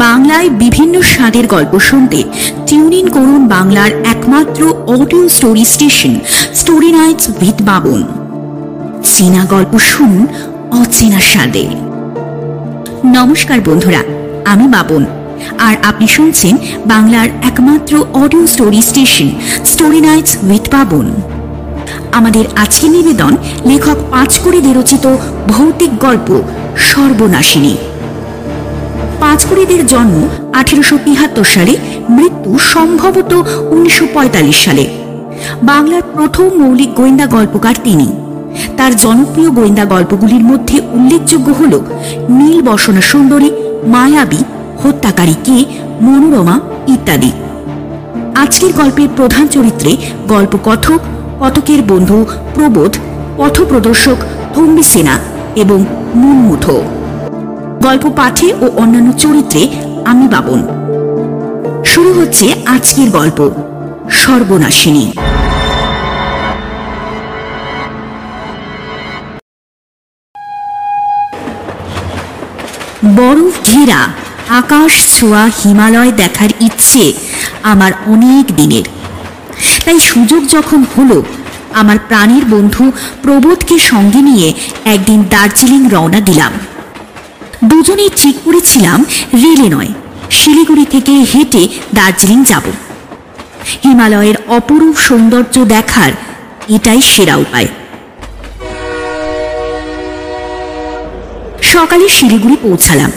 বাংলায় বিভিন্ন স্বাদের গল্প শুনতে। টিউন ইন করুন বাংলার একমাত্র audio story station story nights with Baban. চীনা গল্প শুনুন অচেনা স্বাদে। নমস্কার বন্ধুরা, আমি বাবন। আর আপনি শুনছেন বাংলার একমাত্র audio story station story nights with Baban. আমাদের আজকের নিবেদন লেখক পাঁচ করে রচিত ভৌতিক গল্প সর্বনাশিনী। পাঁচকুড়িদের জন্ম আঠেরোশো তিহাত্তর সালে, মৃত্যু সম্ভবত উনিশশো পঁয়তাল্লিশ সালে। বাংলার প্রথম মৌলিক গোয়েন্দা গল্পকার তিনি। তার জনপ্রিয় গোয়েন্দা গল্পগুলির মধ্যে উল্লেখযোগ্য হল নীল বসনা সুন্দরী, মায়াবী, হত্যাকারী কে, মনোরমা ইত্যাদি। আজকের গল্পের প্রধান চরিত্রে গল্পকথক কথকের বন্ধু প্রবোধ, পথপ্রদর্শক থম্বি সেনা এবং মুনমুথো। গল্প পাঠে ও অন্যান্য চরিত্রে আমি বাবন। শুরু হচ্ছে আজকের গল্প, সর্বনাশিনী। বরফ ঘেরা আকাশ ছোঁয়া হিমালয় দেখার ইচ্ছে আমার অনেক দিনের। তাই সুযোগ যখন হলো, আমার প্রাণের বন্ধু প্রবোধকে সঙ্গে নিয়ে একদিন দার্জিলিং রওনা দিলাম। দুজনেই ঠিক করেছিলাম রেলে নয়, শিলিগুড়ি থেকে হেঁটে দার্জিলিং যাব। হিমালয়ের অপরূপ সৌন্দর্য দেখার এটাই সেরা উপায়। সকালে শিলিগুড়ি পৌঁছালাম।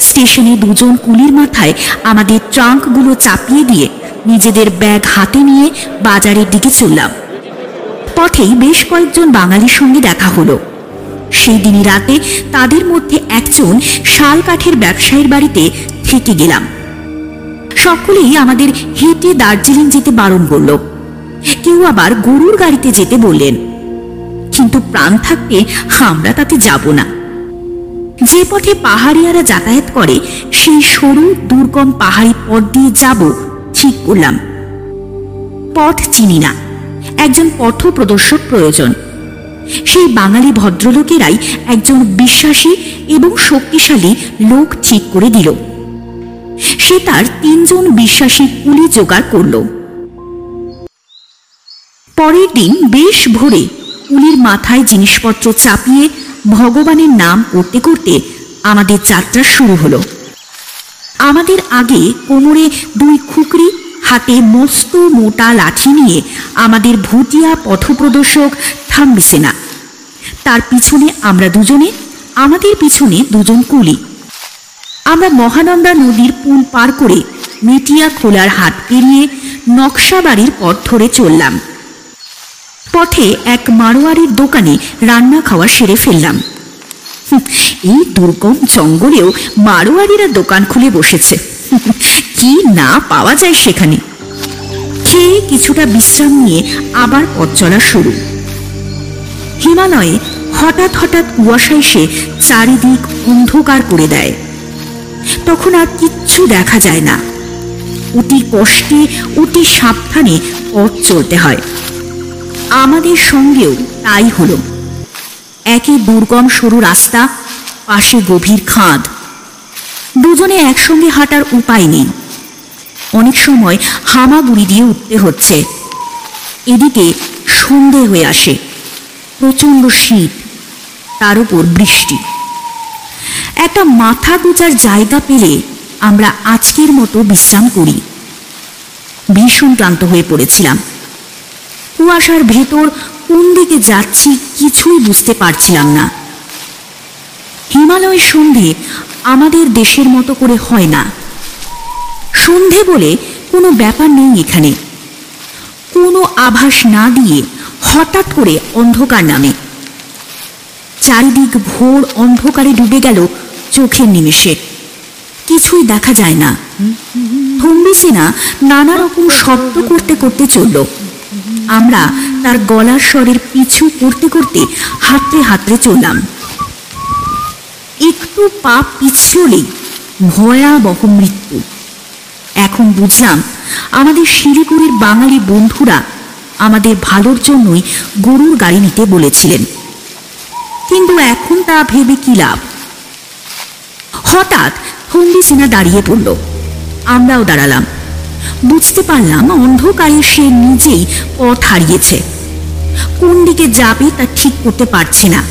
স্টেশনে দুজন কুলির মাথায় আমাদের ট্রাঙ্কগুলো চাপিয়ে দিয়ে নিজেদের ব্যাগ হাতে নিয়ে বাজারের দিকে চললাম। পথেই বেশ কয়েকজন বাঙালির সঙ্গে দেখা হলো। সেই দিনই রাতে তাদের মধ্যে একজন শাল কাঠের ব্যবসায়ীর বাড়িতে থেকে গেলাম। সকলেই আমাদের হেঁটে দার্জিলিং যেতে বারণ করল। কেউ আবার গরুর গাড়িতে যেতে বললেন, কিন্তু প্রাণ থাকতে আমরা তাতে যাব না। যে পথে পাহাড়িয়ারা যাতায়াত করে, সেই সরু, দুর্গম পাহাড়ি পথ দিয়ে যাব ঠিক করলাম। পথ চিনি না। একজন পথ প্রদর্শক প্রয়োজন। সেই বাঙালি ভদ্রলোকেরাই একজন বিশ্বাসী এবং শক্তিশালী লোক ঠিক করে দিল। সে তার তিনজন বিশ্বাসী কুলি জোগাড় করল। পরের দিন বেশ ভোরে কুলির মাথায় জিনিসপত্র চাপিয়ে ভগবানের নাম করতে করতে আমাদের যাত্রা শুরু হলো। আমাদের আগে কোমরে দুই খুকরি হাতে মস্ত মোটা লাঠি নিয়ে আমাদের ভুটিয়া পথপ্রদর্শক থামবিছে না। তার পিছনে আমরা দুজনে, আমাদের পিছনে দুজন কুলি। আমরা মহানন্দা নদীর পুল পার করে মেটিয়া খোলার হাত পেরিয়ে নকশাবাড়ির পথ ধরে চললাম। পথে এক মারোয়ারির দোকানে রান্না খাওয়া সেরে ফেললাম। এই দুর্গম জঙ্গলেও মারোয়ারিরা দোকান খুলে বসেছে। কি না পাওয়া যায় সেখানে। খেয়ে কিছুটা বিশ্রাম নিয়ে আবার পথ চলা শুরু। হিমালয়ে হঠাৎ হঠাৎ কুয়াশা এসে চারিদিক অন্ধকার করে দেয়। তখন আর কিচ্ছু দেখা যায় না। অতি কষ্টে, অতি সাবধানে পথ চলতে হয়। আমাদের সঙ্গেও তাই হলো। একে দুর্গম সরু রাস্তা, পাশে গভীর খাঁদ। দুজনে একসঙ্গে হাঁটার উপায় নেই। অনেক সময় হামাগুড়ি দিয়ে উঠতে হচ্ছে। এদিকে সন্ধে হয়ে আসে, প্রচণ্ড শীত, তার উপর বৃষ্টি। একটা মাথা গোচার জায়গা পেলে আমরা আজকের মতো বিশ্রাম করি। ভীষণ ক্লান্ত হয়ে পড়েছিলাম। কুয়াশার ভেতর কোন দিকে যাচ্ছি কিছুই বুঝতে পারছিলাম না। হিমালয় সন্ধে আমাদের দেশের মতো করে হয় না। সন্ধে বলে কোনো ব্যাপার নেই এখানে। কোনো আভাস না দিয়ে হঠাৎ করে অন্ধকার নামে। চারিদিক ভোর অন্ধকারে ডুবে গেল চোখের নিমেষে। কিছুই দেখা যায় না। থম্বিসেনা নানা রকম শব্দ করতে করতে চলল। আমরা তার গলার স্বরের পিছু করতে করতে হাতড়ে হাতড়ে চললাম। একটু পা পিছলেই ভয়াবহ মৃত্যু। এখন বুঝলাম, আমাদের শিলিগুড়ির বাঙালি বন্ধুরা আমাদের ভালোর জন্যই গরুর গাড়ি নিতে বলেছিলেন। কিন্তু এখন তা ভেবে কি লাভ? হঠাৎ ফন্দি সিনা দাঁড়িয়ে পড়ল। আমরাও দাঁড়ালাম। বুঝতে পারলাম অন্ধকারে সে নিজেই পথ হারিয়েছে। কোন দিকে যাবে তা ঠিক করতে পারছে না।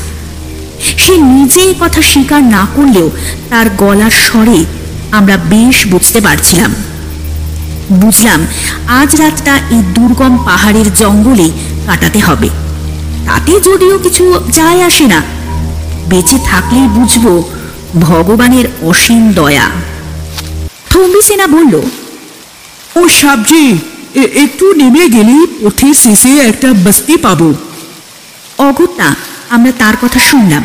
সে নিজেই কথা স্বীকার না করলেও তার গলার স্বরে আমরা বেশ বুঝতে পারছিলাম। বুঝলাম আজ রাতটা এই দুর্গম পাহাড়ের জঙ্গলেই কাটাতে হবে। তাতে যদিও কিছু যায় আসে না। বেঁচে থাকলেই বুঝব ভগবানের অসীম দয়া। থম্বি সেনা বলল ও সাবজি একটু নেমে গেলেই পথের শেষে একটা বস্তি পাবো। অগত্যা আমরা তার কথা শুনলাম।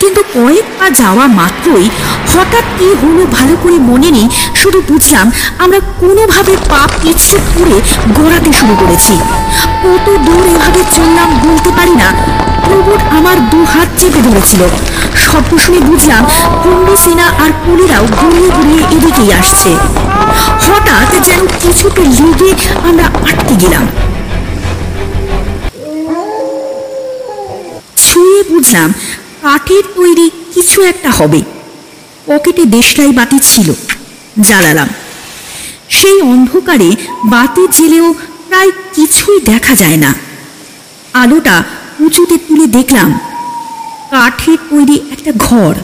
কিন্তু কয়েক পা যাওয়া মাত্রই হঠাৎ কি হলো ভালো করে মনে নেই শুধু বুঝলাম আমরা কোনোভাবে পাপ পিছলে করে গড়াতে শুরু করেছি। কত দূর এভাবে চললাম বলতে পারি না প্রবোধ আমার দু হাত চেপে ধরেছিল। শব্দ শুনে বুঝলাম কুম্ভি সেনা আর কুলিরাও ঘুরিয়ে ঘুরিয়ে এদিকেই আসছে। হঠাৎ যেন কিছুতে লেগে আমরা আটকে গেলাম। ছুঁয়ে বুঝলাম কাঠের তৈরি কিছু একটা হবে। পকেটে দেশলাই বাতি ছিল। জ্বালালাম সেই অন্ধকারে বাতি জেলেও প্রায় কিছুই দেখা যায় না। আলোটা উঁচুতে তুলে দেখলাম, কাঠের তৈরি একটা ঘর।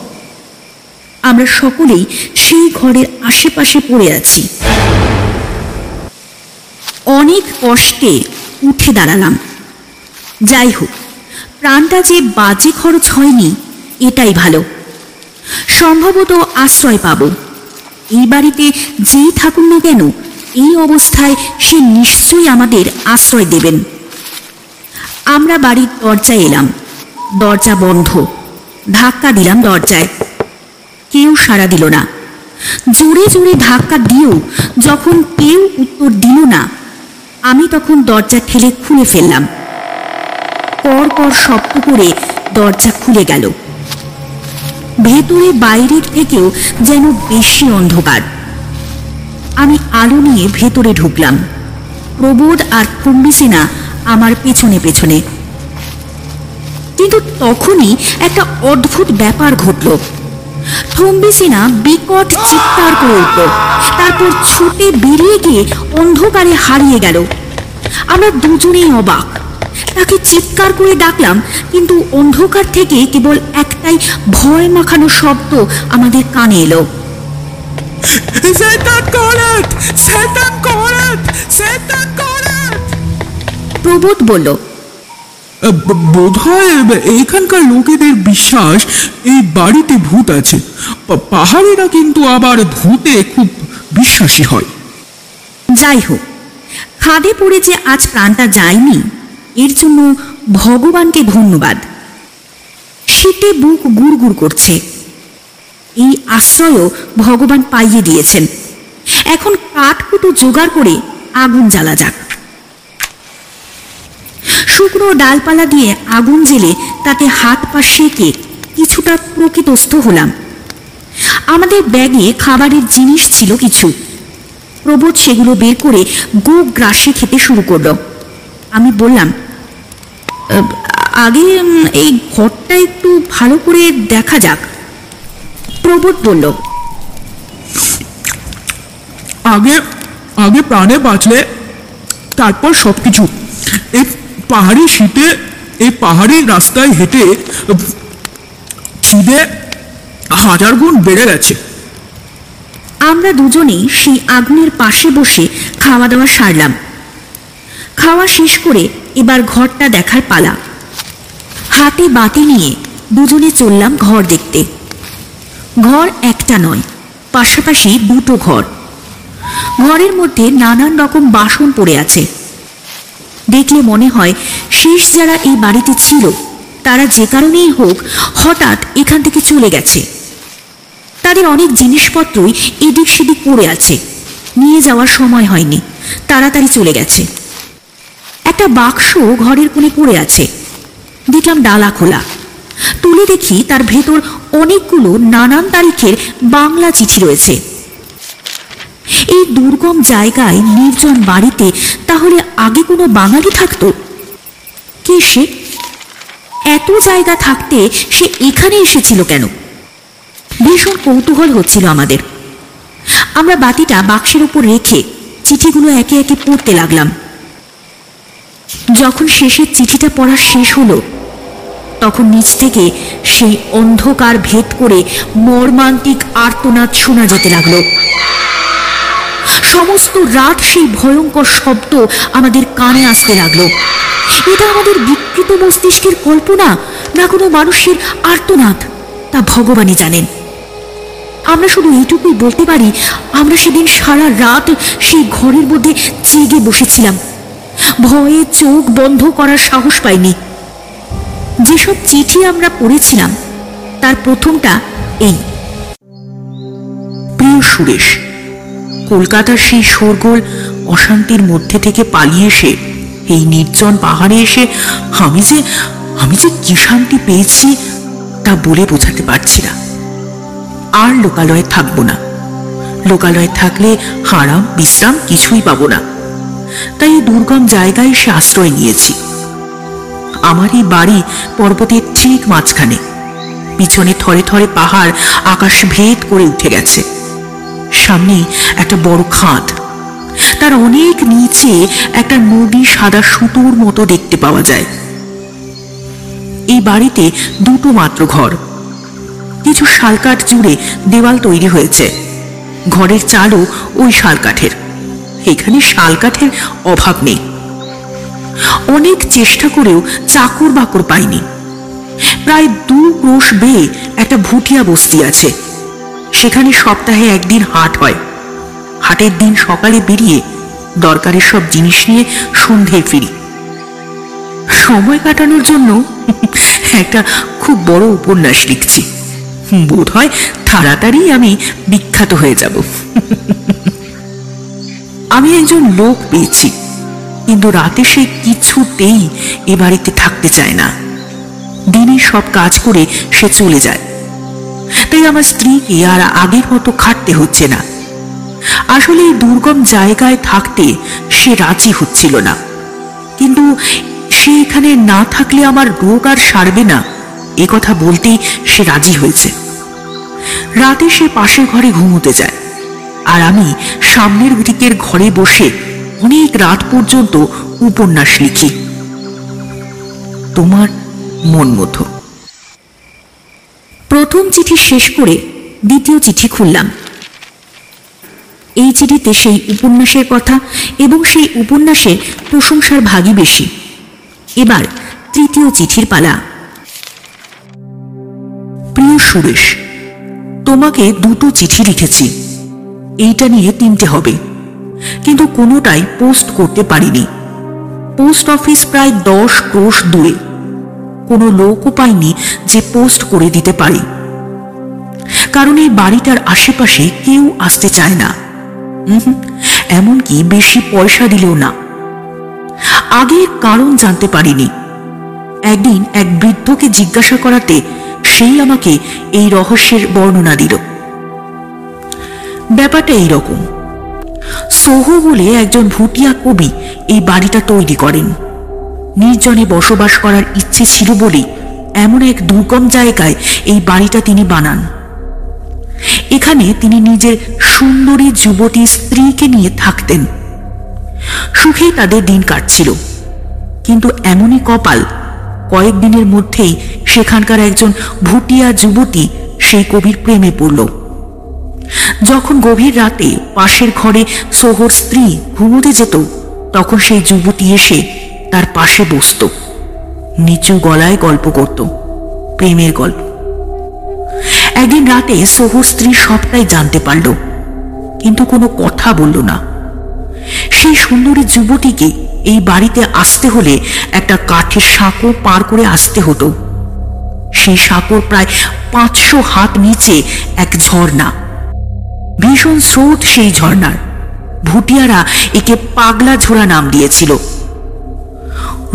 আমরা সকলেই সেই ঘরের আশেপাশে পড়ে আছি। অনেক কষ্টে উঠে দাঁড়ালাম। যাই হোক, প্রাণটা যে বাজে খরচ হয়নি, এটাই ভালো। সম্ভবত আশ্রয় পাব। এই বাড়িতে যেই থাকুন না কেন, এই অবস্থায় সে নিশ্চয়ই আমাদের আশ্রয় দেবেন। আমরা বাড়ির দরজায় এলাম। দরজা বন্ধ। ধাক্কা দিলাম দরজায়। কেউ সাড়া দিল না। জোরে জোরে ধাক্কা দিয়েও যখন কেউ উত্তর দিল না, আমি তখন দরজা ঠেলে খুলে ফেললাম। পর পর শব্দ করে দরজা খুলে গেল। ভেতরে বাইরের থেকেও যেন বেশি অন্ধকার। আমি আলো নিয়ে ভেতরে ঢুকলাম। প্রবোধ আর কুম্বিসেনা আমার পেছনে পেছনে। কিন্তু তখনই একটা অদ্ভুত ব্যাপার ঘটল। থম্বিসেনা বিকট চিৎকার করে উঠল। তারপর ছুটে বেরিয়ে গিয়ে অন্ধকারে হারিয়ে গেল। আমরা দুজনেই অবাক। তাকে চিৎকার করে ডাকলাম কিন্তু অন্ধকার থেকে কেবল একটাই ভয় মাখানো শব্দ আমাদের কানে এলো। প্রবোধ বলল বোধ হয় এখানকার লোকেদের বিশ্বাস এই বাড়িতে ভূত আছে। পাহাড়িরা কিন্তু আবার ভূতে খুব বিশ্বাসী হয়। যাই হোক খাদে পড়ে যে আজ প্রাণটা যায়নি এর জন্য ভগবানকে ধন্যবাদ। শীতে বুক গুড়গুড় করছে। এই আশ্রয়ও ভগবান পাইয়ে দিয়েছেন। এখন কাঠকুটো জোগাড় করে আগুন জ্বালা যাক। শুকনো ডালপালা দিয়ে আগুন জেলে তাতে হাত পা সেঁকে কিছুটা প্রকৃতস্থ হলাম। আমাদের ব্যাগে খাবারের জিনিস ছিল কিছু। প্রবোধ সেগুলো বের করে গো গ্রাসে খেতে শুরু করল। আমি বললাম আগে এই ঘরটা একটু ভালো করে দেখা যাক। প্রবোধ বলল আগে আগে প্রাণে বাঁচলে তারপর সব কিছু এই পাহাড়ি শীতে এই পাহাড়ি রাস্তায় হেঁটে খিদে হাজার গুণ বেড়ে গেছে। আমরা দুজনেই সেই আগুনের পাশে বসে খাওয়া দাওয়া সারলাম। খাওয়া শেষ করে এবার ঘরটা দেখার পালা। হাতে বাতি নিয়ে দুজনে চললাম ঘর দেখতে। ঘর একটা নয়, পাশাপাশি দুটো ঘর। ঘরের মধ্যে নানান রকম বাসন পড়ে আছে। দেখলে মনে হয় শেষ যারা এই বাড়িতে ছিল, তারা যে কারণেই হোক হঠাৎ এখান থেকে চলে গেছে। তাদের অনেক জিনিসপত্রই এদিক সেদিক পড়ে আছে। নিয়ে যাওয়ার সময় হয়নি, তাড়াতাড়ি চলে গেছে। একটা বাক্স ঘরের কোণে পড়ে আছে। দেখলাম ডালা খোলা। তুলে দেখি তার ভেতর অনেকগুলো নানান তারিখের বাংলা চিঠি রয়েছে। এই দুর্গম জায়গায় নির্জন বাড়িতে তাহলে আগে কোনো বাঙালি থাকতো? কে সে? এত জায়গা থাকতে সে এখানে এসেছিল কেন? ভীষণ কৌতূহল হচ্ছিল আমাদের। আমরা বাতিটা বাক্সের উপর রেখে চিঠিগুলো একে একে পড়তে লাগলাম। যখন শেষের চিঠিটা পড়া শেষ হলো, তখন নিচ থেকে সেই অন্ধকার ভেদ করে মর্মান্তিক আর্তনাদ শোনা যেতে লাগল। সমস্ত রাত সেই ভয়ঙ্কর শব্দ আমাদের কানে আসতে লাগল। এটা আমাদের বিকৃত মস্তিষ্কের কল্পনা না কোনো মানুষের আর্তনাদ, তা ভগবানই জানেন। আমরা শুধু এইটুকুই বলতে পারি, আমরা সেদিন সারা রাত সেই ঘরের মধ্যে জেগে বসেছিলাম। ভয়ে চোখ বন্ধ করার সাহস পাইনি। যেসব চিঠি আমরা পড়েছিলাম, তার প্রথমটা এই। প্রিয় সুরেশ, কলকাতার সেই শোরগোল অশান্তির মধ্যে থেকে পালিয়ে এসে, এই নির্জন পাহাড়ে এসে আমি যে আমি যে কি শান্তি পেয়েছি তা বলে বোঝাতে পারছি না। আর লোকালয়ে থাকব না। লোকালয়ে থাকলে হারাম, বিশ্রাম কিছুই পাবো না। তাই দুর্গম জায়গায় সে আশ্রয় নিয়েছি। আমার এই বাড়ি পর্বতের ঠিক মাঝখানে। পিছনে থরে থরে পাহাড়, আকাশ ভেদ করে উঠে গেছে। সামনে একটা বড় খাদ তার অনেক নিচে একটা নদী সাদা সুতোর মতো দেখতে পাওয়া যায়। এই বাড়িতে দুটো মাত্র ঘর। কিছু শালকাঠ জুড়ে দেওয়াল তৈরি হয়েছে। ঘরের চালও ওই শালকাঠের এখানে শালকাঠের অভাব নেই। অনেক চেষ্টা করেও চাকর বাকর পাইনি। প্রায় দু ক্রোশ বেয়ে একটা ভুটিয়া বস্তি আছে। সেখানে সপ্তাহে একদিন হাট হয়। হাটের দিন সকালে বেরিয়ে দরকারের সব জিনিস নিয়ে সন্ধ্যে ফিরি। সময় কাটানোর জন্য একটা খুব বড় উপন্যাস লিখছি। বোধ হয় তাড়াতাড়ি আমি বিখ্যাত হয়ে যাব। আমি একজন লোক পেয়েছি, কিন্তু রাতে সে কিছুতেই এ বাড়িতে থাকতে চায় না। দিনে সব কাজ করে সে চলে যায়। তাই আমার স্ত্রীকে আর আগের মতো খাটতে হচ্ছে না। আসলে এই দুর্গম জায়গায় থাকতে সে রাজি হচ্ছিল না। কিন্তু সে এখানে না থাকলে আমার রোগ আর সারবে না, এ কথা বলতেই সে রাজি হয়েছে। রাতে সে পাশের ঘরে ঘুমোতে যায়, আর আমি সামনের দিকের ঘরে বসে অনেক রাত পর্যন্ত উপন্যাস লিখি। তোমার মন মতো প্রথম চিঠি শেষ করে দ্বিতীয় চিঠি খুললাম। এই চিঠিতে সেই উপন্যাসের কথা এবং সেই উপন্যাসের প্রশংসার ভাগই বেশি। এবার তৃতীয় চিঠির পালা। প্রিয় সুরেশ, তোমাকে দুটো চিঠি লিখেছি। এইটা নিয়ে তিনটে হবে। কিন্তু কোনোটাই পোস্ট করতে পারিনি। পোস্ট অফিস প্রায় দশ ক্রোশ দূরে। কোনো লোকও পাইনি যে পোস্ট করে দিতে পারি। কারণ এই বাড়িটার আশেপাশে কেউ আসতে চায় না। এমনকি বেশি পয়সা দিলেও না। আগে কারণ জানতে পারিনি। একদিন এক বৃদ্ধকে জিজ্ঞাসা করাতে সেই আমাকে এই রহস্যের বর্ণনা দিল। ব্যাপারটা এইরকম। সোহো বলে একজন ভুটিয়া কবি এই বাড়িটা তৈরি করেন। নির্জনে বসবাস করার ইচ্ছে ছিল বলেই এমন এক দুর্গম জায়গায় এই বাড়িটা তিনি বানান। এখানে তিনি নিজের সুন্দরী যুবতী স্ত্রীকে নিয়ে থাকতেন। সুখেই তাদের দিন কাটছিল। কিন্তু এমনই কপাল কয়েকদিনের মধ্যেই সেখানকার একজন ভুটিয়া যুবতী সেই কবির প্রেমে পড়ল। যখন গভীর রাতে পাশের ঘরে সোহর স্ত্রী ঘুমোতে যেত, তখন সেই যুবতী এসে তার পাশে বসত। নিচু গলায় গল্প করত, প্রেমের গল্প। একদিন রাতে সোহর স্ত্রী সবটাই জানতে পারল, কিন্তু কোনো কথা বলল না। সেই সুন্দরী যুবতীকে এই বাড়িতে আসতে হলে একটা কাঠের সাঁকো পার করে আসতে হতো। সেই সাঁকোর প্রায় পাঁচশো হাত নিচে এক ঝর্ণা। ভীষণ স্রোত সেই ঝর্ণার। ভুটিয়ারা একে পাগলা ঝোড়া নাম দিয়েছিল।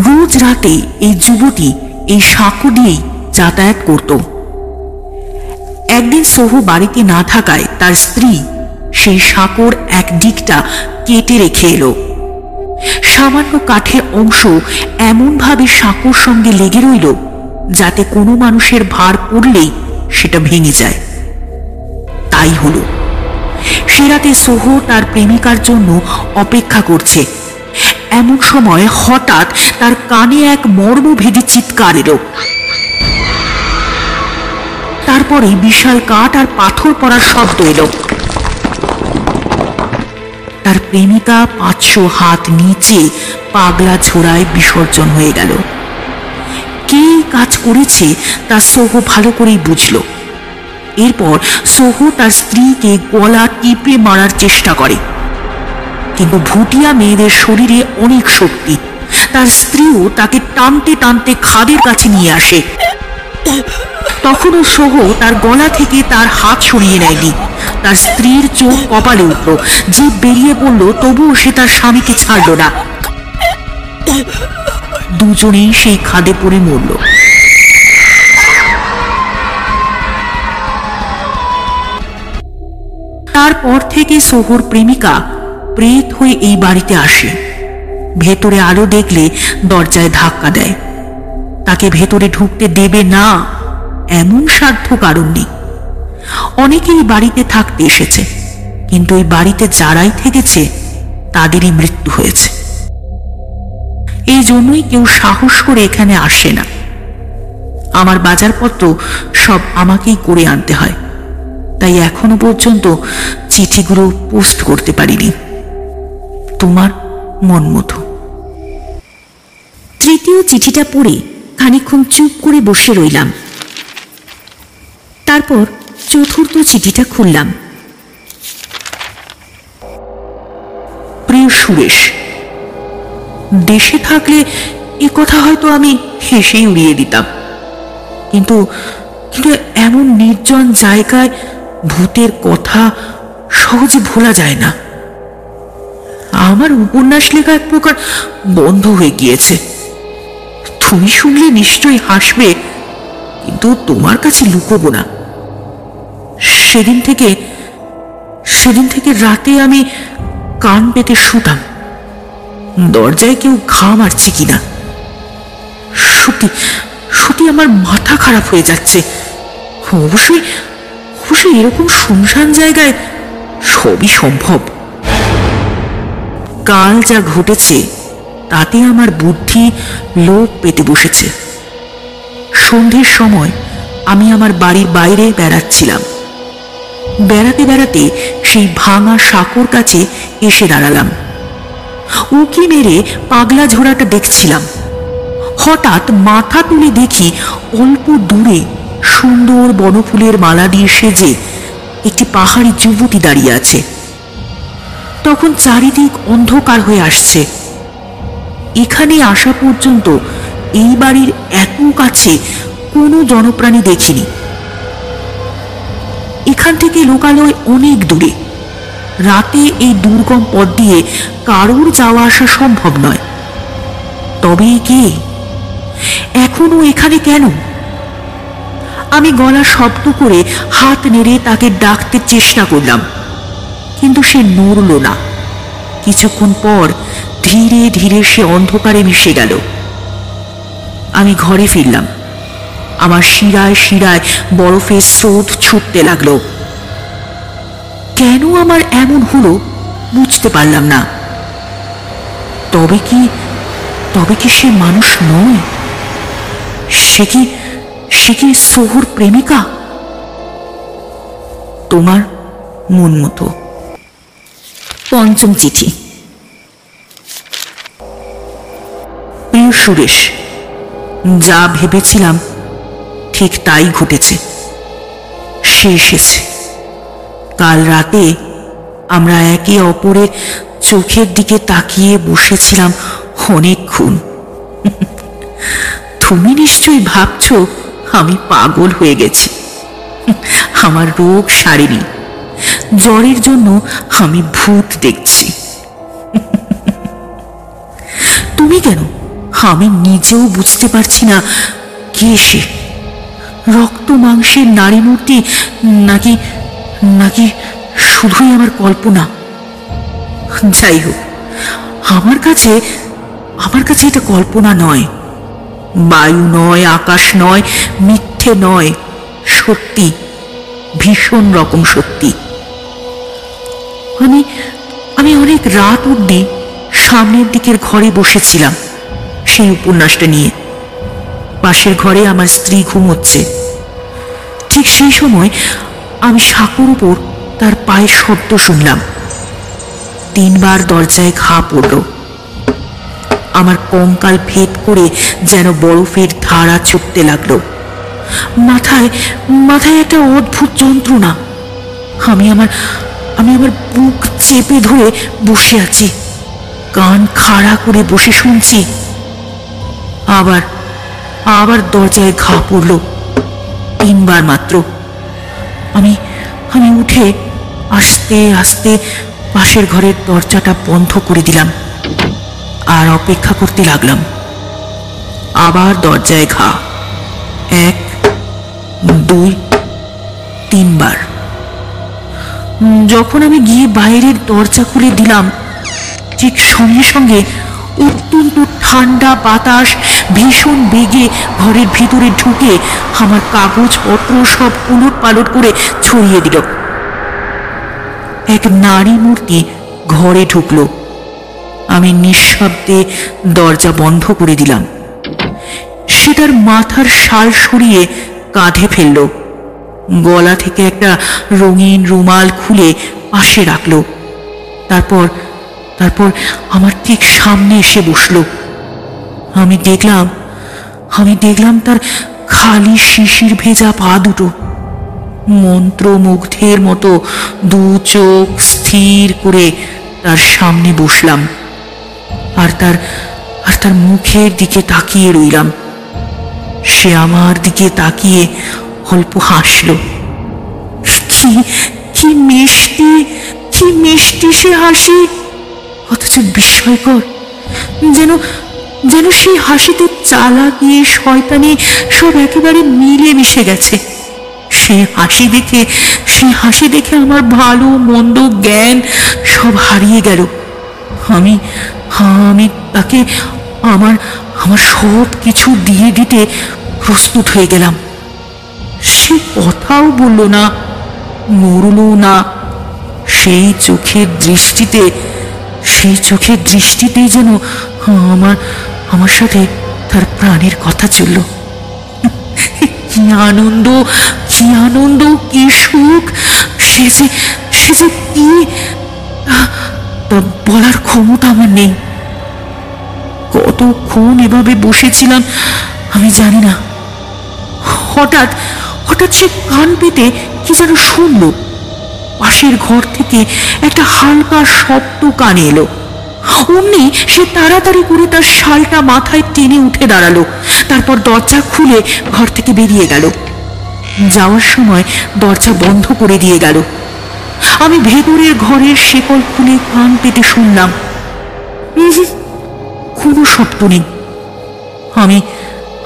রোজ রাতে এই যুবতী এই সাঁকো দিয়েই যাতায়াত করত। একদিন সোহু বাড়িতে না থাকায় তার স্ত্রী সেই সাঁকোর এক দিকটা কেটে রেখে এলো। সামান্য কাঠের অংশ এমনভাবে সাঁকোর সঙ্গে লেগে রইল যাতে কোনো মানুষের ভার পড়লেই সেটা ভেঙে যায়। তাই হলো। সে রাতে সোহো তার প্রেমিকার জন্য অপেক্ষা করছে। এমন সময় হঠাৎ তার কানে এক মর্মভেদী চিৎকার এলো। তারপরে বিশাল কাঠ আর পাথর পড়ার শব্দ এলো। তার প্রেমিকা পাঁচশো হাত নিচে পাগলা ছোড়ায় বিসর্জন হয়ে গেল। কে কাজ করেছে তা সোহো ভালো করেই বুঝল। এরপর সোহো তার স্ত্রীকে গলা টিপে মারার চেষ্টা করে। কিন্তু ভুটিয়া মেয়েদের শরীরে অনেক শক্তি। তার স্ত্রীও তাকে টানতে টানতে খাদের কাছে নিয়ে আসে। তখনও সোহ তার গলা থেকে তার হাত সরিয়ে নেয়নি। তার স্ত্রীর চোখ কপালে উঠল যে বেরিয়ে পড়ল, তবুও সে তার স্বামীকে ছাড়ল না। দুজনেই সেই খাদে পড়ে মরল। তারপর থেকে সোহর প্রেমিকা প্রেত হয়ে এই বাড়িতে আসে। ভেতরে আলো দেখলে দরজায় ধাক্কা দেয়। তাকে ভেতরে ঢুকতে দেবে না, এমন সাধ্য কারণ নেই অনেকেই বাড়িতে থাকতে এসেছে, কিন্তু এই বাড়িতে যারাই থেকেছে, তাদেরই মৃত্যু হয়েছে। এই জন্যই কেউ সাহস করে এখানে আসে না। আমার বাজারপত্র সব আমাকেই করে আনতে হয়। তাই এখনও পর্যন্ত চিঠিগুলো পোস্ট করতে পারিনি। তোমার মন মতো। তৃতীয় চিঠিটা পড়ে খানিক্ষণ চুপ করে বসে রইলাম। তারপর চতুর্থ চিঠিটা খুললাম। প্রিয় সুরেশ, দেশে থাকলে এ কথা হয়তো আমি হেসেই উড়িয়ে দিতাম। কিন্তু কিন্তু এমন নির্জন জায়গায় ভূতের কথা সহজে ভোলা যায় না। আমার উপন্যাস লেখা এক প্রকার বন্ধ হয়ে গিয়েছে। তুমি শুনলে নিশ্চয়ই হাসবে, কিন্তু তোমার কাছে লুকোবো না। সেদিন থেকে সেদিন থেকে রাতে আমি কান পেতে শুতাম। দরজায় কেউ ঘা মারছে কিনা। সত্যি সত্যি আমার মাথা খারাপ হয়ে যাচ্ছে। অবশ্যই অবশ্যই এরকম শুনশান জায়গায় সবই সম্ভব। কাল যা ঘটেছে, তাতে আমার বুদ্ধি লোপ পেতে বসেছে। সন্ধ্যের সময় আমি আমার বাড়ির বাইরে বেড়াচ্ছিলাম। বেড়াতে বেড়াতে সেই ভাঙা সাঁকোর কাছে এসে দাঁড়ালাম। উকি মেরে পাগলা ঝোড়াটা দেখছিলাম। হঠাৎ মাথা তুলে দেখি অল্প দূরে সুন্দর বনফুলের মালা দিয়ে সেজে একটি পাহাড়ি যুবতী দাঁড়িয়ে আছে। তখন চারিদিক অন্ধকার হয়ে আসছে। এখানে আসা পর্যন্ত এই বাড়ির এত কাছে কোনো জনপ্রাণী দেখিনি। এখান থেকে লোকালয় অনেক দূরে। রাতে এই দুর্গম পথ দিয়ে কারোর যাওয়া আসা সম্ভব নয়। তবে কে? এখনও এখানে কেন? আমি গলা শব্দ করে হাত নেড়ে তাকে ডাকতে চেষ্টা করলাম। কিন্তু সে নড়ল না। কিছুক্ষণ পর ধীরে ধীরে সে অন্ধকারে মিশে গেল। আমি ঘরে ফিরলাম। আমার শিরায় শিরায় বরফের স্রোত ছুটতে লাগল। কেন আমার এমন হলো বুঝতে পারলাম না। তবে কি তবে কি সে মানুষ নয়? সে কি সে কি সোহর প্রেমিকা? তোমার মন মতো। পঞ্চম চিঠি। প্রিয় সুরেশ, যা ভেবেছিলাম ঠিক তাই ঘটেছে। সে এসেছে। কাল রাতে আমরা একে অপরের চোখের দিকে তাকিয়ে বসেছিলাম অনেকক্ষণ। তুমি নিশ্চয়ই ভাবছ আমি পাগল হয়ে গেছি। আমার রোগ সারেনি। জ্বরের জন্য আমি ভূত দেখছি। তুমি কেন? আমি নিজেও বুঝতে পারছি না কে সে। রক্ত মাংসের নারী মূর্তি নাকি নাকি শুধুই আমার কল্পনা? যাই হোক, আমার কাছে আমার কাছে এটা কল্পনা নয়। বায়ু নয়, আকাশ নয়, মিথ্যে নয়, সত্যি, ভীষণ রকম সত্যি। আমি আমি অনেক রাত অবধি সামনের দিকের ঘরে বসেছিলাম সেই উপন্যাসটা নিয়ে। পাশের ঘরে আমার স্ত্রী ঘুমোচ্ছে। ঠিক সেই সময় আমি সাঁকুর উপর তার পায়ের শব্দ শুনলাম। তিনবার দরজায় ঘা পড়ল। আমার কঙ্কাল ভেদ করে যেন বরফের ধারা ছুটতে লাগল। মাথায় মাথায় একটা অদ্ভুত যন্ত্রণা। আমি আমার আমি আমার বুক চেপে ধরে বসে আছি। কান খাড়া করে বসে শুনছি। আবার আবার দরজায় ঘা পড়ল। তিনবার মাত্র। আমি আমি উঠে আস্তে আস্তে পাশের ঘরের দরজাটা বন্ধ করে দিলাম। আর অপেক্ষা করতে লাগলাম। আবার দরজায় ঘা। এক, দুই, তিনবার। যখন আমি গিয়ে বাইরের দরজা খুলে দিলাম, ঠিক সঙ্গে সঙ্গে অত্যন্ত ঠান্ডা বাতাস ভীষণ বেগে ঘরের ভিতরে ঢুকে আমার কাগজপত্র সব উলট পালট করে ছড়িয়ে দিল। এক নারী মূর্তি ঘরে ঢুকলো। আমি নিঃশব্দে দরজা বন্ধ করে দিলাম। সে তার মাথার শাল সরিয়ে কাঁধে ফেলল। গলা থেকে একটা রঙিন রুমাল খুলে পাশে রাখল। তারপর তারপর আমার ঠিক সামনে এসে বসল। আমি দেখলাম আমি দেখলাম তার খালি শিশির ভেজা পা দুটো। মন্ত্রমুগ্ধের মতো দু চোখ স্থির করে তার সামনে বসলাম। আর তার আর তার মুখের দিকে তাকিয়ে রইলাম। সে আমার দিকে তাকিয়ে অল্প হাসল। কি কি মিষ্টি কি মিষ্টি সে হাসি! অথচ বিস্ময়কর, যেন যেন সেই হাসিতে চালাকি শয়তানি সব একেবারে মিলে মিশে গেছে। সে হাসি দেখে, সে হাসি দেখে আমার ভালো মন্দ জ্ঞান সব হারিয়ে গেল। আমি আমি তাকে আমার আমার সব কিছু দিয়ে দিতে প্রস্তুত হয়ে গেলাম। সে কথাও বলল না মরলও না। সেই চোখের দৃষ্টিতে, সেই চোখের দৃষ্টিতেই যেন আমার আমার সাথে তার প্রাণের কথা চলল। কি আনন্দ কি আনন্দ, কি সুখ। সে যে সে যে কি বলার ক্ষমতা আমার নেই। কতক্ষণ এভাবে বসেছিলাম, আমি জানি না। হঠাৎ হঠাৎ সে কান পেতে কি যেন শুনল। পাশের ঘর থেকে একটা হালকা শব্দ কানে এলো। অমনি সে তাড়াতাড়ি করে তার শালটা মাথায় টেনে উঠে দাঁড়াল। তারপর দরজা খুলে ঘর থেকে বেরিয়ে গেল। যাওয়ার সময় দরজা বন্ধ করে দিয়ে গেল। আমি ভেতরের ঘরের শেকল খুলে কান পেতে শুনলাম। কোনো শব্দ নেই। আমি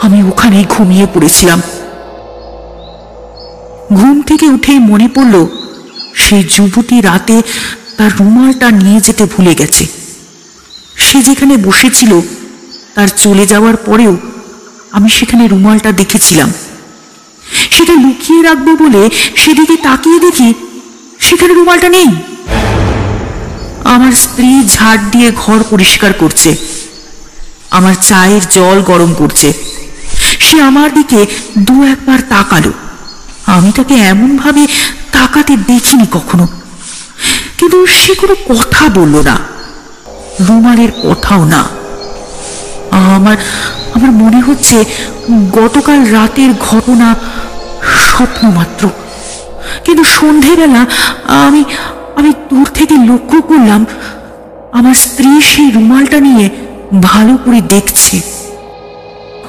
আমি ওখানেই ঘুমিয়ে পড়েছিলাম। ঘুম থেকে উঠেই মনে পড়ল সেই যুবতী রাতে তার রুমালটা নিয়ে যেতে ভুলে গেছে। সে যেখানে বসেছিল, তার চলে যাওয়ার পরেও আমি সেখানে রুমালটা দেখেছিলাম। সেটা লুকিয়ে রাখব বলে সেদিকে তাকিয়ে দেখি সেখানে রুমালটা নেই। আমার স্ত্রী ঝাড় দিয়ে ঘর পরিষ্কার করছে। আমার চায়ের জল গরম করছে। সে আমার দিকে দু একবার তাকালো। আমি তাকে এমনভাবে তাকাতে দেখিনি কখনো। কিন্তু সে কোনো কথা বলল না। রুমালের কথাও না। আমার আমার মনে হচ্ছে গতকাল রাতের ঘটনা স্বপ্ন মাত্র কিন্তু সন্ধেবেলা আমি আমি দূর থেকে লক্ষ্য করলাম, আমার স্ত্রী সেই রুমালটা নিয়ে ভালো করে দেখছে।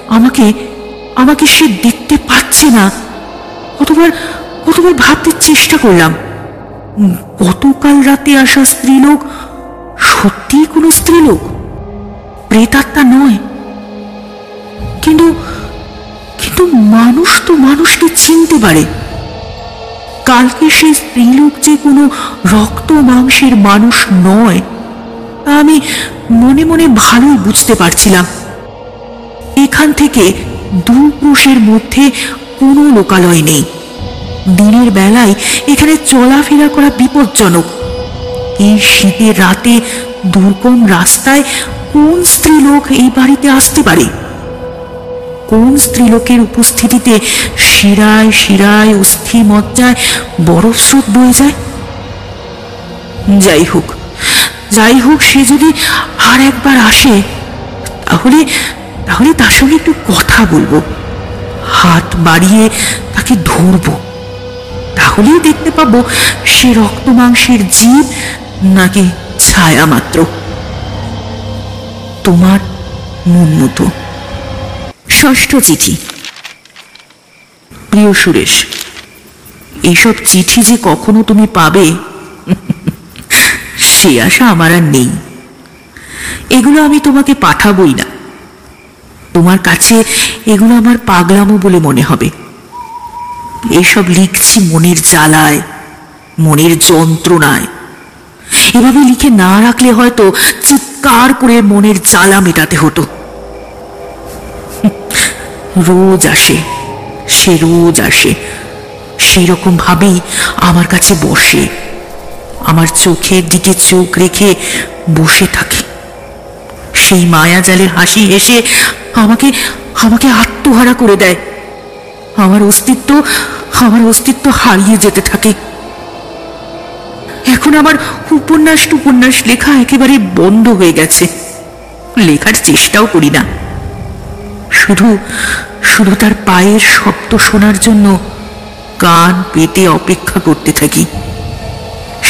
আমাকে আমাকে সে দেখতে পাচ্ছে না। কতবার কতবার ভাবতে চেষ্টা করলাম। গতকাল রাতে আসা স্ত্রীলোক সত্যিই কোনো স্ত্রীলোক? প্রেতাত্মা নয়। কিন্তু কিন্তু মানুষ তো মানুষকে চিনতে পারে। কালকে সেই স্ত্রীলোক যে কোনো রক্ত মাংসের মানুষ নয়। আমি মনে মনে ভালোই বুঝতে পারছিলাম। এখান থেকে দু ক্রোশের মধ্যে কোনো লোকালয় নেই। দিনের বেলায় এখানে চলাফেরা করা বিপজ্জনক। এই শীতের রাতে দুর্গম রাস্তায় কোন স্ত্রীলোক এই বাড়িতে আসতে পারে? কোন স্ত্রীলোকের উপস্থিতিতে শিরায় শিরায় অস্থি মজ্জায় বরফ স্রোত বয়ে যায়? যাই হোক যাই হোক, সে যদি আর একবার আসে, তাহলে তাহলে তার সঙ্গে একটু কথা বলব। হাত বাড়িয়ে তাকে ধরবো। তাহলেই দেখতে পাবো সে রক্ত মাংসের জীব নাকি ছায়া মাত্র। তোমার মন মতো। ষষ্ঠ চিঠি। প্রিয় সুরেশ, এইসব চিঠি যে কখনো তুমি পাবে সে আশা আমার আর নেই। এগুলো আমি তোমাকে পাঠাবই না। তোমার কাছে এগুলো আমার পাগলামো বলে মনে হবে। এসব লিখছি মনের জ্বালায়, মনের যন্ত্রণায়। এভাবে লিখে না রাখলে হয়তো চিৎকার করে মনের জ্বালা মেটাতে হতো। রোজ আসে, সে রোজ আসে, সেই রকম ভাবেই আমার কাছে বসে। আমার চোখের দিকে চোখ রেখে বসে থাকে। সেই মায়া মায়াজালের হাসি হেসে আমাকে আমাকে আত্মহারা করে দেয়। আমার অস্তিত্ব আমার অস্তিত্ব হারিয়ে যেতে থাকে। এখন আমার উপন্যাস উপন্যাস লেখা একেবারে বন্ধ হয়ে গেছে। লেখার চেষ্টাও করি না। শুধু শুধু তার পায়ের শব্দ শোনার জন্য কান পেতে অপেক্ষা করতে থাকি।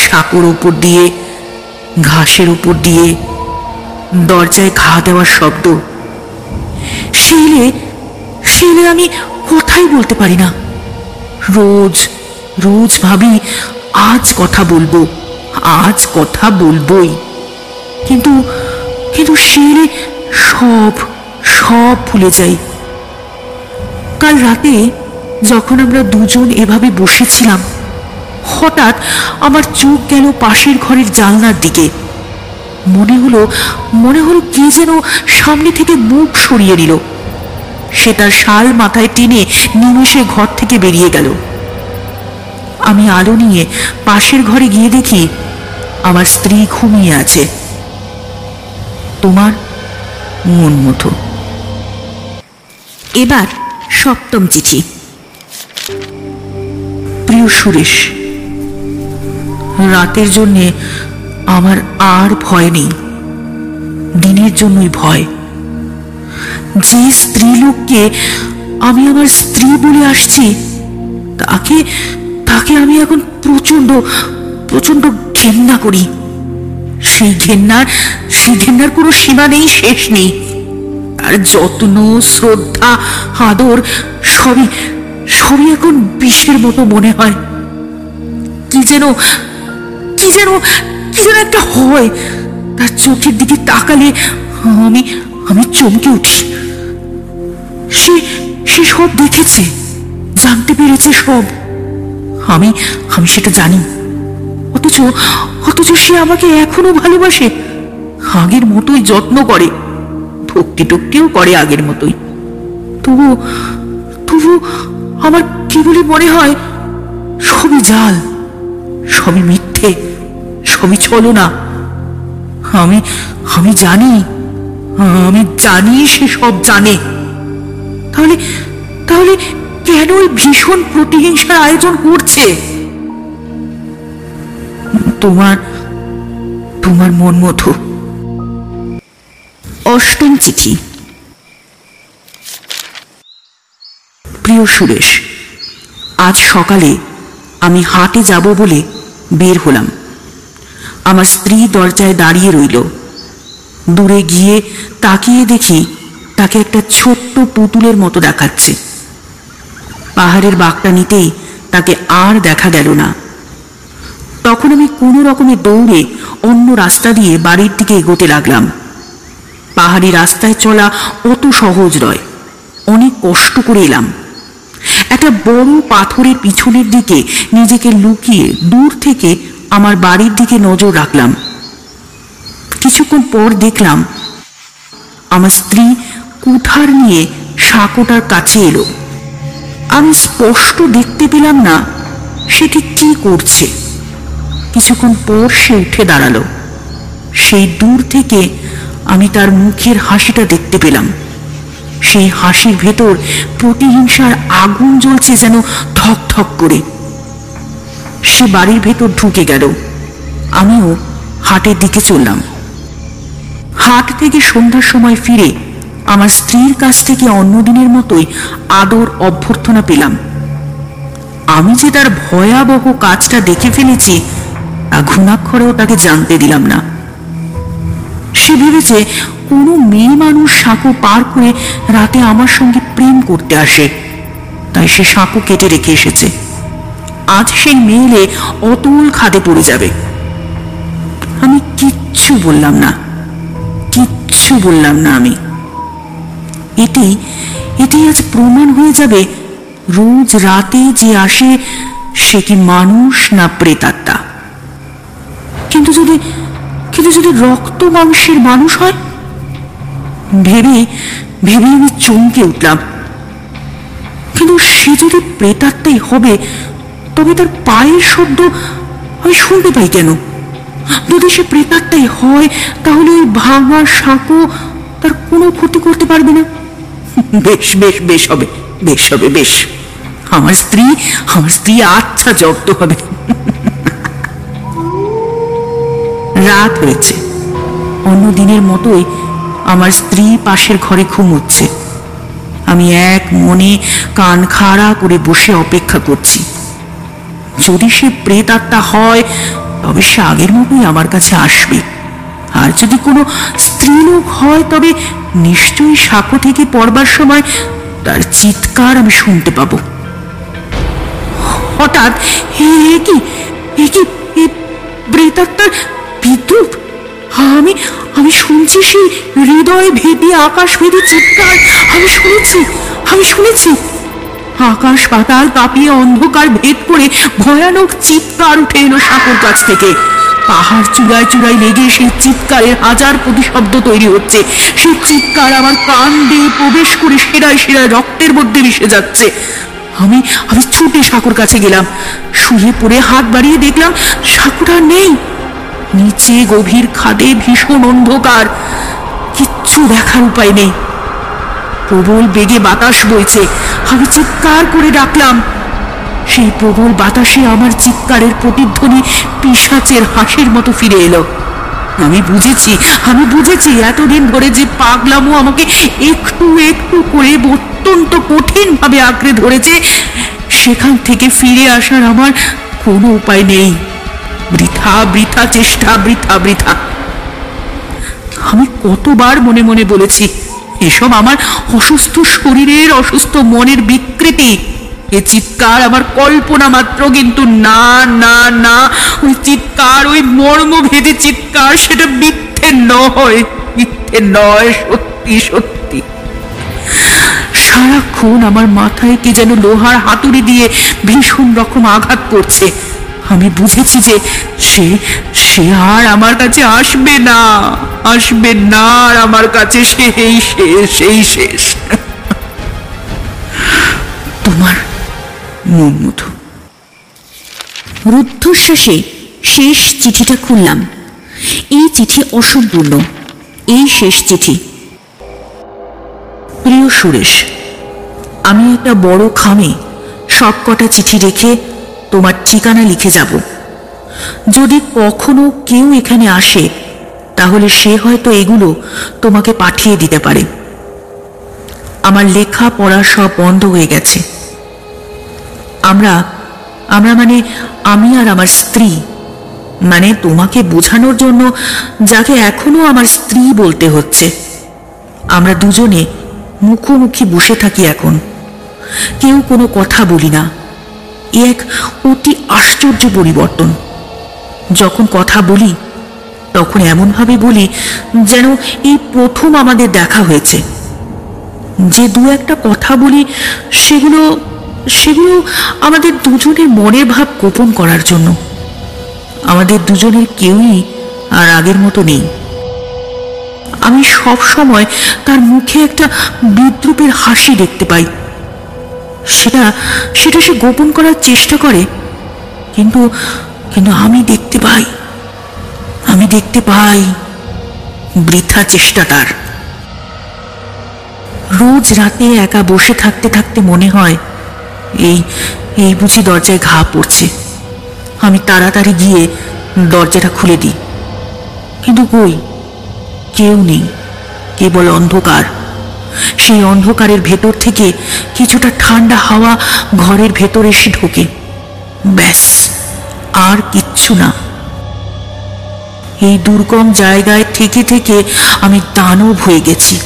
সাঁকোর উপর দিয়ে, ঘাসের উপর দিয়ে দরজায় ঘা দেওয়ার শব্দ। শিলে শিলে আমি কথাই বলতে পারি না। রোজ রোজ ভাবি, আজ কথা বলব, আজ কথা বলবোই। কিন্তু কিন্তু শিলে সব সব ভুলে যাই। কাল রাতে যখন আমরা দুজন এভাবে বসেছিলাম হঠাৎ আমার চোখ গেল পাশের ঘরের জানলার দিকে। মনে হলো মনে হলো কে যেন সামনে থেকে মুখ সরিয়ে নিল। সে তার শাল মাথায় টেনে নিমেষে ঘর থেকে বেরিয়ে গেল। আমি আলো নিয়ে পাশের ঘরে গিয়ে দেখি, আমার স্ত্রী ঘুমিয়ে আছে। তোমার মন মতো। এবার সপ্তম চিঠি। প্রিয় সুরেশ রাতের জন্যে আমার আর ভয় নেই। দিনের জন্যই ভয়। যে স্ত্রীলোককে আমি আমার স্ত্রী বলে আসছি, তাকে তাকে আমি এখন প্রচণ্ড প্রচণ্ড ঘেন্না করি। সেই ঘেন্নার সেই ঘেন্নার কোনো সীমা নেই, শেষ নেই। তার যত্ন, শ্রদ্ধা, আদর সবই সবই এখন বিষের মতো মনে হয়। কি যেন কি যেন কি যেন একটা হয়। তার চোখের দিকে তাকালে আমি আমি চমকে উঠি। সে সে সব দেখেছে, জানতে পেরেছে সব। আমি আমি সেটা জানি। অথচ অথচ সে আমাকে এখনও ভালোবাসে। আগের মতোই যত্ন করে, ভক্তি টক্তিও করে আগের মতোই। তবু তবু আমার কেবলই মনে হয়, সবই জাল, সবই মিথ্যে। সবই চলো না। আমি আমি জানি আমি জানি সে সব জানে। তাহলে তাহলে কেন ওই ভীষণ প্রতিহিংসার আয়োজন করছে? তোমার তোমার মন মতো। অষ্টম চিঠি। প্রিয় সুরেশ, আজ সকালে আমি হাটে যাব বলে বের হলাম। আমার স্ত্রী দরজায় দাঁড়িয়ে রইল। দূরে গিয়ে তাকিয়ে দেখি তাকে একটা ছোট্ট পুতুলের মতো দেখাচ্ছে। পাহাড়ের বাঘটা নিতেই তাকে আর দেখা গেল না। তখন আমি কোনো রকমে দৌড়ে অন্য রাস্তা দিয়ে বাড়ির দিকে এগোতে লাগলাম। পাহাড়ি রাস্তায় চলা অত সহজ নয়, অনেক কষ্ট করে এলাম। একটা বড় পাথরের পিছনের দিকে নিজেকে লুকিয়ে দূর থেকে আমার বাড়ির দিকে নজর রাখলাম। কিছুক্ষণ পর দেখলাম, আমার স্ত্রী কুঠার নিয়ে সাঁকোটার কাছে এলো। আমি স্পষ্ট দেখতে পেলাম না সে ঠিক কি করছে। কিছুক্ষণ পর সে উঠে দাঁড়াল। সেই দূর থেকে আমি তার মুখের হাসিটা দেখতে পেলাম। সেই হাসির ভেতর প্রতিহিংসার আগুন জ্বলছে যেন ধক ধক করে। সে বাড়ির ভেতর ঢুকে গেল। আমিও হাটের দিকে চললাম। হাট থেকে সন্ধ্যার সময় ফিরে আমার স্ত্রীর কাছ থেকে অন্যদিনের মতোই আদর অভ্যর্থনা পেলাম। আমি যে তার ভয়াবহ কাজটা দেখে ফেলেছি, তা ঘুণাক্ষরেও তাকে জানতে দিলাম না। সে ভেবেছে কোনো মেয়ে মানুষ সাঁকো পার করে রাতে আমার সঙ্গে প্রেম করতে আসে, তাই সে সাঁকো কেটে রেখে এসেছে। আজ সেই মেয়েলে অতুল খাদে পড়ে যাবে। আমি কিচ্ছু বললাম না। কিচ্ছু বললাম না আমি। এটি এটি আজ প্রমাণ হয়ে যাবে রোজ রাতে যে আসে সে কি মানুষ না প্রেতাত্মা। কিন্তু যদি কিন্তু যদি রক্ত মাংসের মানুষ হয়, ভেবে ভেবে আমি চমকে উঠলাম। কিন্তু সে যদি প্রেতাত্মাই হবে তবে তার পায়ের শব্দ আমি শুনতে পাই কেন? যদি সে প্রেতাত্মাই হয়, তাহলে ওই ভাঙা সাঁকো তার কোনো ক্ষতি করতে পারবে না। বেশ বেশ বেশ হবে বেশ হবে, বেশ। আমার স্ত্রী আমার স্ত্রী আচ্ছা জব্দ হবে। রাত হয়েছে। অন্য দিনের মতোই আমার স্ত্রী পাশের ঘরে ঘুমোচ্ছে। আমি এক মনে কান খাড়া করে বসে অপেক্ষা করছি। যদি সে প্রেতাত্মা হয়, তবে সে আগের মতোই আমার কাছে আসবে। আর যদি কোনো স্ত্রীলোক হয়, তবে নিশ্চয়ই সাঁকো থেকে পড়বার সময় তার চিৎকার আমি শুনতে পাবো। হঠাৎ হে কি? এ কি? প্রেতাত্মার বিদ্রুপ? আমি আমি শুনছি সেই হৃদয় ভেদি আকাশ ভেদি চিৎকার। আমি শুনেছি আমি শুনেছি। আকাশ পাতাল কাঁপিয়ে অন্ধকার ভেদ করে ভয়ানক চিৎকার উঠে এলো সাঁকোর কাছ থেকে। পাহাড় চূড়ায় চূড়ায় লেগে সেই চিৎকারের হাজার প্রতিশব্দ তৈরি হচ্ছে। সেই চিৎকার আমার কান দিয়ে প্রবেশ করে সেরায় সেরায় রক্তের মধ্যে মিশে যাচ্ছে। আমি আমি ছুটে সাঁকোর কাছে গেলাম। শুয়ে পড়ে হাত বাড়িয়ে দেখলাম সাঁকোটা নেই। নিচে গভীর খাদে ভীষণ অন্ধকার। কিচ্ছু দেখার উপায় নেই। প্রবল বেগে বাতাস বইছে। আমি চিৎকার করে ডাকলাম। সেই প্রবল বাতাসে আমার চিৎকারের প্রতিধ্বনি পিসাচের হাসির মতো ফিরে এলো। আমি বুঝেছি আমি বুঝেছি, এতদিন ধরে যে পাগলামো আমাকে একটু একটু করে অত্যন্ত কঠিন ভাবে আঁকড়ে ধরেছে, সেখান থেকে ফিরে আসার আমার কোনো উপায় নেই। বৃথা বৃথা চেষ্টা, বৃথা বৃথা। আমি কতবার মনে মনে বলেছি, এসব আমার অসুস্থ শরীরের, অসুস্থ মনের বিকৃতি। এ চিৎকার আমার কল্পনা মাত্র কিন্তু না না না। ওই চিৎকার, ওই মর্মভেদী চিৎকার, সেটা মিথ্যে নয় মিথ্যে নয়, সত্যি সত্যি। সারাক্ষণ আমার মাথায় কে যেন লোহার হাতুড়ি দিয়ে ভীষণ রকম আঘাত করছে। আমি বুঝেছি যে সে সে আর আমার কাছে আসবে না আসবে না আর আমার কাছে সেই শেষ সেই শেষ। তোমার মনমধু রুদ্ধশ্বাসে শেষ চিঠিটা খুললাম। এই চিঠি অসম্পূর্ণ। এই শেষ চিঠি। প্রিয় সুরেশ, আমি একটা বড় খামে সব কটা চিঠি রেখে তোমার ঠিকানা লিখে যাব। যদি কখনো কেউ এখানে আসে, তাহলে সে হয়তো এগুলো তোমাকে পাঠিয়ে দিতে পারে। আমার লেখা পড়া সব বন্ধ হয়ে গেছে। আমরা আমরা মানে আমি আর আমার স্ত্রী মানে তোমাকে বোঝানোর জন্য যাকে এখনও আমার স্ত্রী বলতে হচ্ছে। আমরা দুজনে মুখোমুখি বসে থাকি এখন। কেউ কোনো কথা বলি না। এক অতি আশ্চর্য পরিবর্তন। যখন কথা বলি, তখন এমনভাবে বলি যেন এই প্রথম আমাদের দেখা হয়েছে। যে দু একটা কথা বলি, সেগুলো সেগুলো আমাদের দুজনের মনের ভাব গোপন করার জন্য। আমাদের দুজনের কেউই আর আগের মতো নেই। আমি সব সময় তার মুখে একটা বিদ্রুপের হাসি দেখতে পাই। সেটা সেটা সে গোপন করার চেষ্টা করে। কিন্তু কিন্তু আমি দেখতে পাই, আমি দেখতে পাই বৃথা চেষ্টা তার রোজ রাতে একা বসে থাকতে থাকতে মনে হয়, এই এই বুঝি দরজায় ঘা পড়ছে। আমি তাড়াতাড়ি গিয়ে দরজাটা খুলে দিই। কিন্তু কই? কেউ নেই, কেবল অন্ধকার। সেই অন্ধকারের ভেতর থেকে কিছুটা ঠান্ডা হাওয়া ঘরের ভেতর এসে ঢোকে। ব্যাস, আর কিচ্ছু না। এই দুর্গম জায়গায় থেকে থেকে আমি দানব হয়ে গেছি।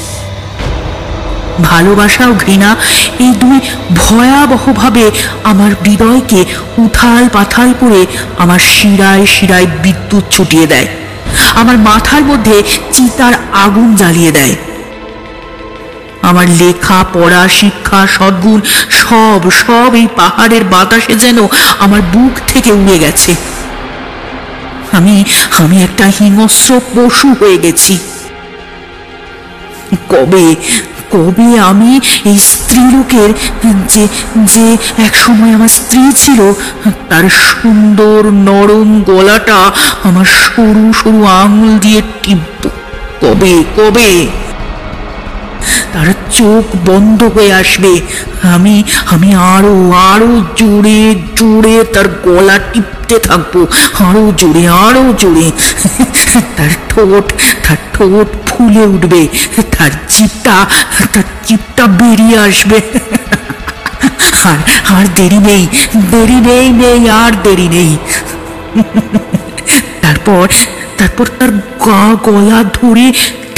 ভালোবাসা ও ঘৃণা এই দুই ভয়াবহভাবে আমার হৃদয়কে উথাল পাথাল করে আমার শিরায় শিরায় বিদ্যুৎ ছুটিয়ে দেয়। আমার মাথার মধ্যে চিতার আগুন জ্বালিয়ে দেয়। আমার লেখা, পড়া, শিক্ষা, সদ্গুণ, সব সব এই পাহাড়ের বাতাসে যেন আমার বুক থেকে উড়ে গেছে। আমি আমি একটা হিংস্র পশু হয়ে গেছি। কবে কবে আমি এই স্ত্রীলোকের যে যে এক সময় আমার স্ত্রী ছিল, তার সুন্দর নরম গলাটা আমার সরু সরু আঙুল দিয়ে টিপব কবে কবে? তার চোখ বন্ধ হয়ে আসবে। আমি আমি আরও আরও জোরে জোরে তার গলা টিপতে থাকব। আরও জোরে আরও জোরে। তার ঠোঁট তার ঠোঁট ফুলে উঠবে। তার জিপটা তার জিপটা বেরিয়ে আসবে। আর আর দেরি নেই দেরি নেই নেই, আর দেরি নেই। তারপর তারপর তার গা, গলা ধরে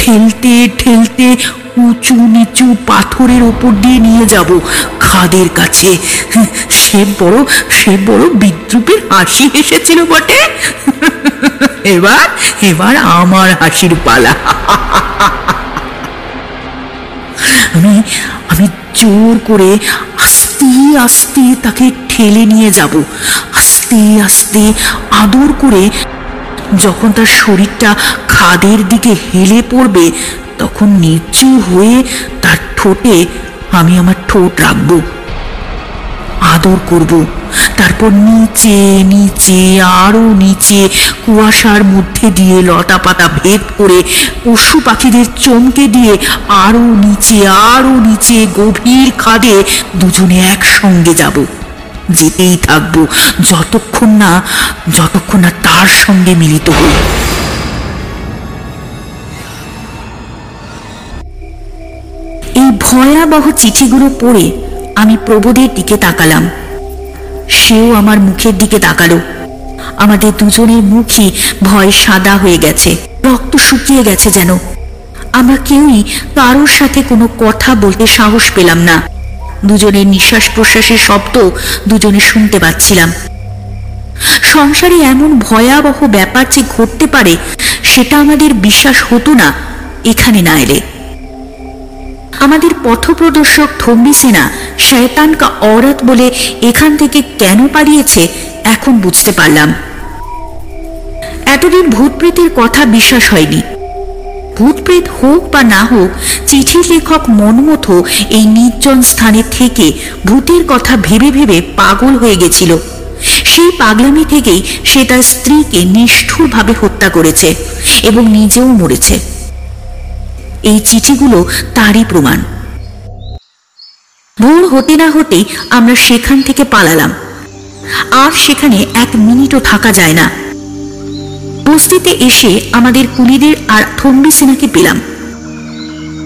ঠেলতে ঠেলতে উঁচু নিচু পাথরের ওপর দিয়ে নিয়ে যাব। খাদের কাছে। সে বড় সে বড় বিদ্রুপের হাসি এসেছিল বটে। এবার এবার আমার হাসির পালা। আমি আমি জোর করে আস্তে আস্তে তাকে ঠেলে নিয়ে যাব। আস্তে আস্তে আদর করে যখন তার শরীরটা খাদের দিকে হেলে পড়বে, তখন নিচু হয়ে তার ঠোঁটে আমি আমার ঠোঁট রাখব। আদর করব। তারপর নিচে নিচে, আরও নিচে, কুয়াশার মধ্যে দিয়ে লতা পাতা ভেদ করে, পশু পাখিদের চমকে দিয়ে আরও নিচে আরও নিচে গভীর খাদে দুজনে একসঙ্গে যাব। যেতেই থাকব, যতক্ষণ না যতক্ষণ না তার সঙ্গে মিলিত হই। ভয়াবহ চিঠিগুলো পড়ে আমি প্রবোধের দিকে তাকালাম। সেও আমার মুখের দিকে তাকালো। আমাদের দুজনের মুখই ভয় সাদা হয়ে গেছে, রক্ত শুকিয়ে গেছে যেন। আমরা কেউই কারোর সাথে কোনো কথা বলতে সাহস পেলাম না। দুজনের নিঃশ্বাস প্রশ্বাসের শব্দ দুজনে শুনতে পাচ্ছিলাম। সংসারে এমন ভয়াবহ ব্যাপার যে ঘটতে পারে, সেটা আমাদের বিশ্বাস হতো না, এখানে না এলে। আমাদের পথপ্রদর্শক থম্বি সেনা শয়তান কা অরত বলে এখান থেকে কেন পালিয়েছে, এখন বুঝতে পারলাম। এতদিন ভূতপ্রেতের কথা বিশ্বাস হয়নি। ভূতপ্রেত হোক বা না হোক, চিঠির লেখক মনমথ এই নির্জন স্থানে থেকে ভূতের কথা ভেবে ভেবে পাগল হয়ে গেছিল। সেই পাগলামি থেকেই সে তার স্ত্রীকে নিষ্ঠুরভাবে হত্যা করেছে এবং নিজেও মরেছে। এই চিঠিগুলো তারই প্রমাণ। ভোর হতে না হতেই আমরা সেখান থেকে পালালাম। আর সেখানে এক মিনিটও থাকা যায় না। বস্তিতে এসে আমাদের কুলিদের আর থম্বি সিনাকে পেলাম।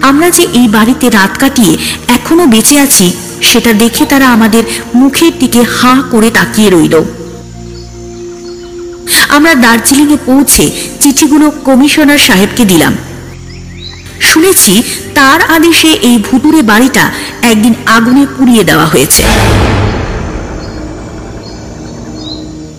আমরা যে এই বাড়িতে রাত কাটিয়ে এখনও বেঁচে আছি, সেটা দেখে তারা আমাদের মুখের দিকে হাঁ করে তাকিয়ে রইল। আমরা দার্জিলিংয়ে পৌঁছে চিঠিগুলো কমিশনার সাহেবকে দিলাম। শুনেছি তার আদেশে এই ভুতুরে বাড়িটা একদিন আগুনে পুড়িয়ে দেওয়া হয়েছে।